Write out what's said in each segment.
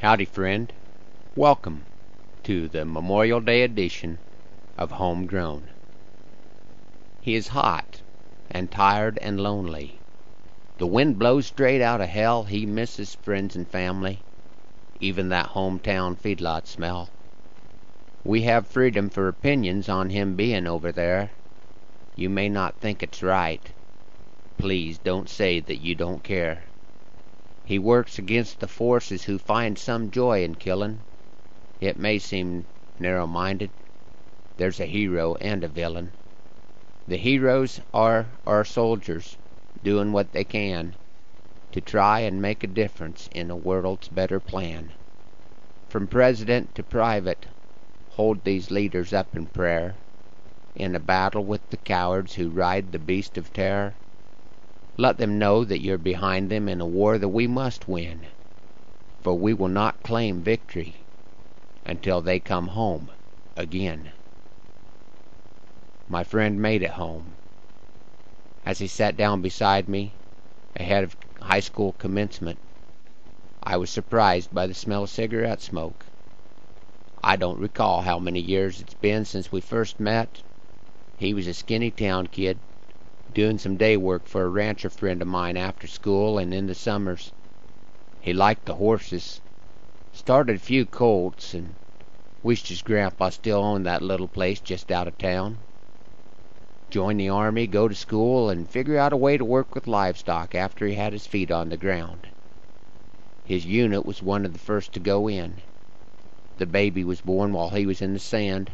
Howdy, friend. Welcome to the Memorial Day edition of Homegrown. He is hot and tired and lonely. The wind blows straight out of hell. He misses friends and family, even that hometown feedlot smell. We have freedom for opinions on him being over there. You may not think it's right. Please don't say that you don't care. He works against the forces who find some joy in killin'. It may seem narrow minded. There's a hero and a villain. The heroes are our soldiers, doin' what they can to try and make a difference in a world's better plan. From President to private, hold these leaders up in prayer in a battle with the cowards who ride the beast of terror. Let them know that you're behind them in a war that we must win, for we will not claim victory until they come home again. My friend made it home. As he sat down beside me, ahead of high school commencement, I was surprised by the smell of cigarette smoke. I don't recall how many years it's been since we first met. He was a skinny town kid, doing some day work for a rancher friend of mine after school and in the summers. He liked the horses. Started a few colts, and wished his grandpa still owned that little place just out of town. Join the army, go to school, and figure out a way to work with livestock after he had his feet on the ground. His unit was one of the first to go in. The baby was born while he was in the sand,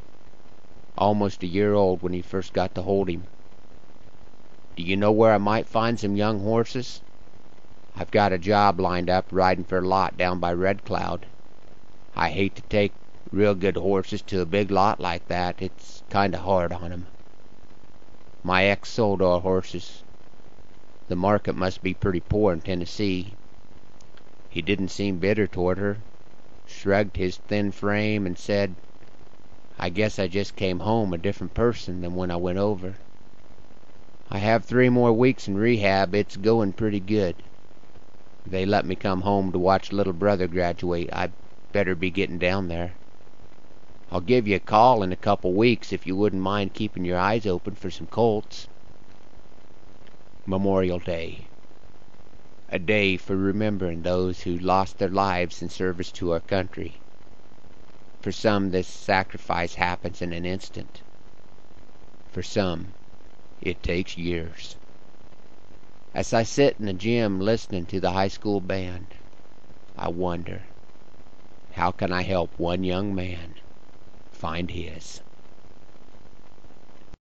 almost a year old when he first got to hold him. Do you know where I might find some young horses? I've got a job lined up riding for a lot down by Red Cloud. I hate to take real good horses to a big lot like that. It's kind of hard on 'em. My ex sold our horses. The market must be pretty poor in Tennessee. He didn't seem bitter toward her, shrugged his thin frame, and said, I guess I just came home a different person than when I went over. I have three more weeks in rehab. It's going pretty good. They let me come home to watch little brother graduate. I better be getting down there. I'll give you a call in a couple weeks if you wouldn't mind keeping your eyes open for some colts. Memorial Day. A day for remembering those who lost their lives in service to our country. For some, this sacrifice happens in an instant. For some, it takes years. As I sit in the gym listening to the high school band, I wonder, how can I help one young man find his?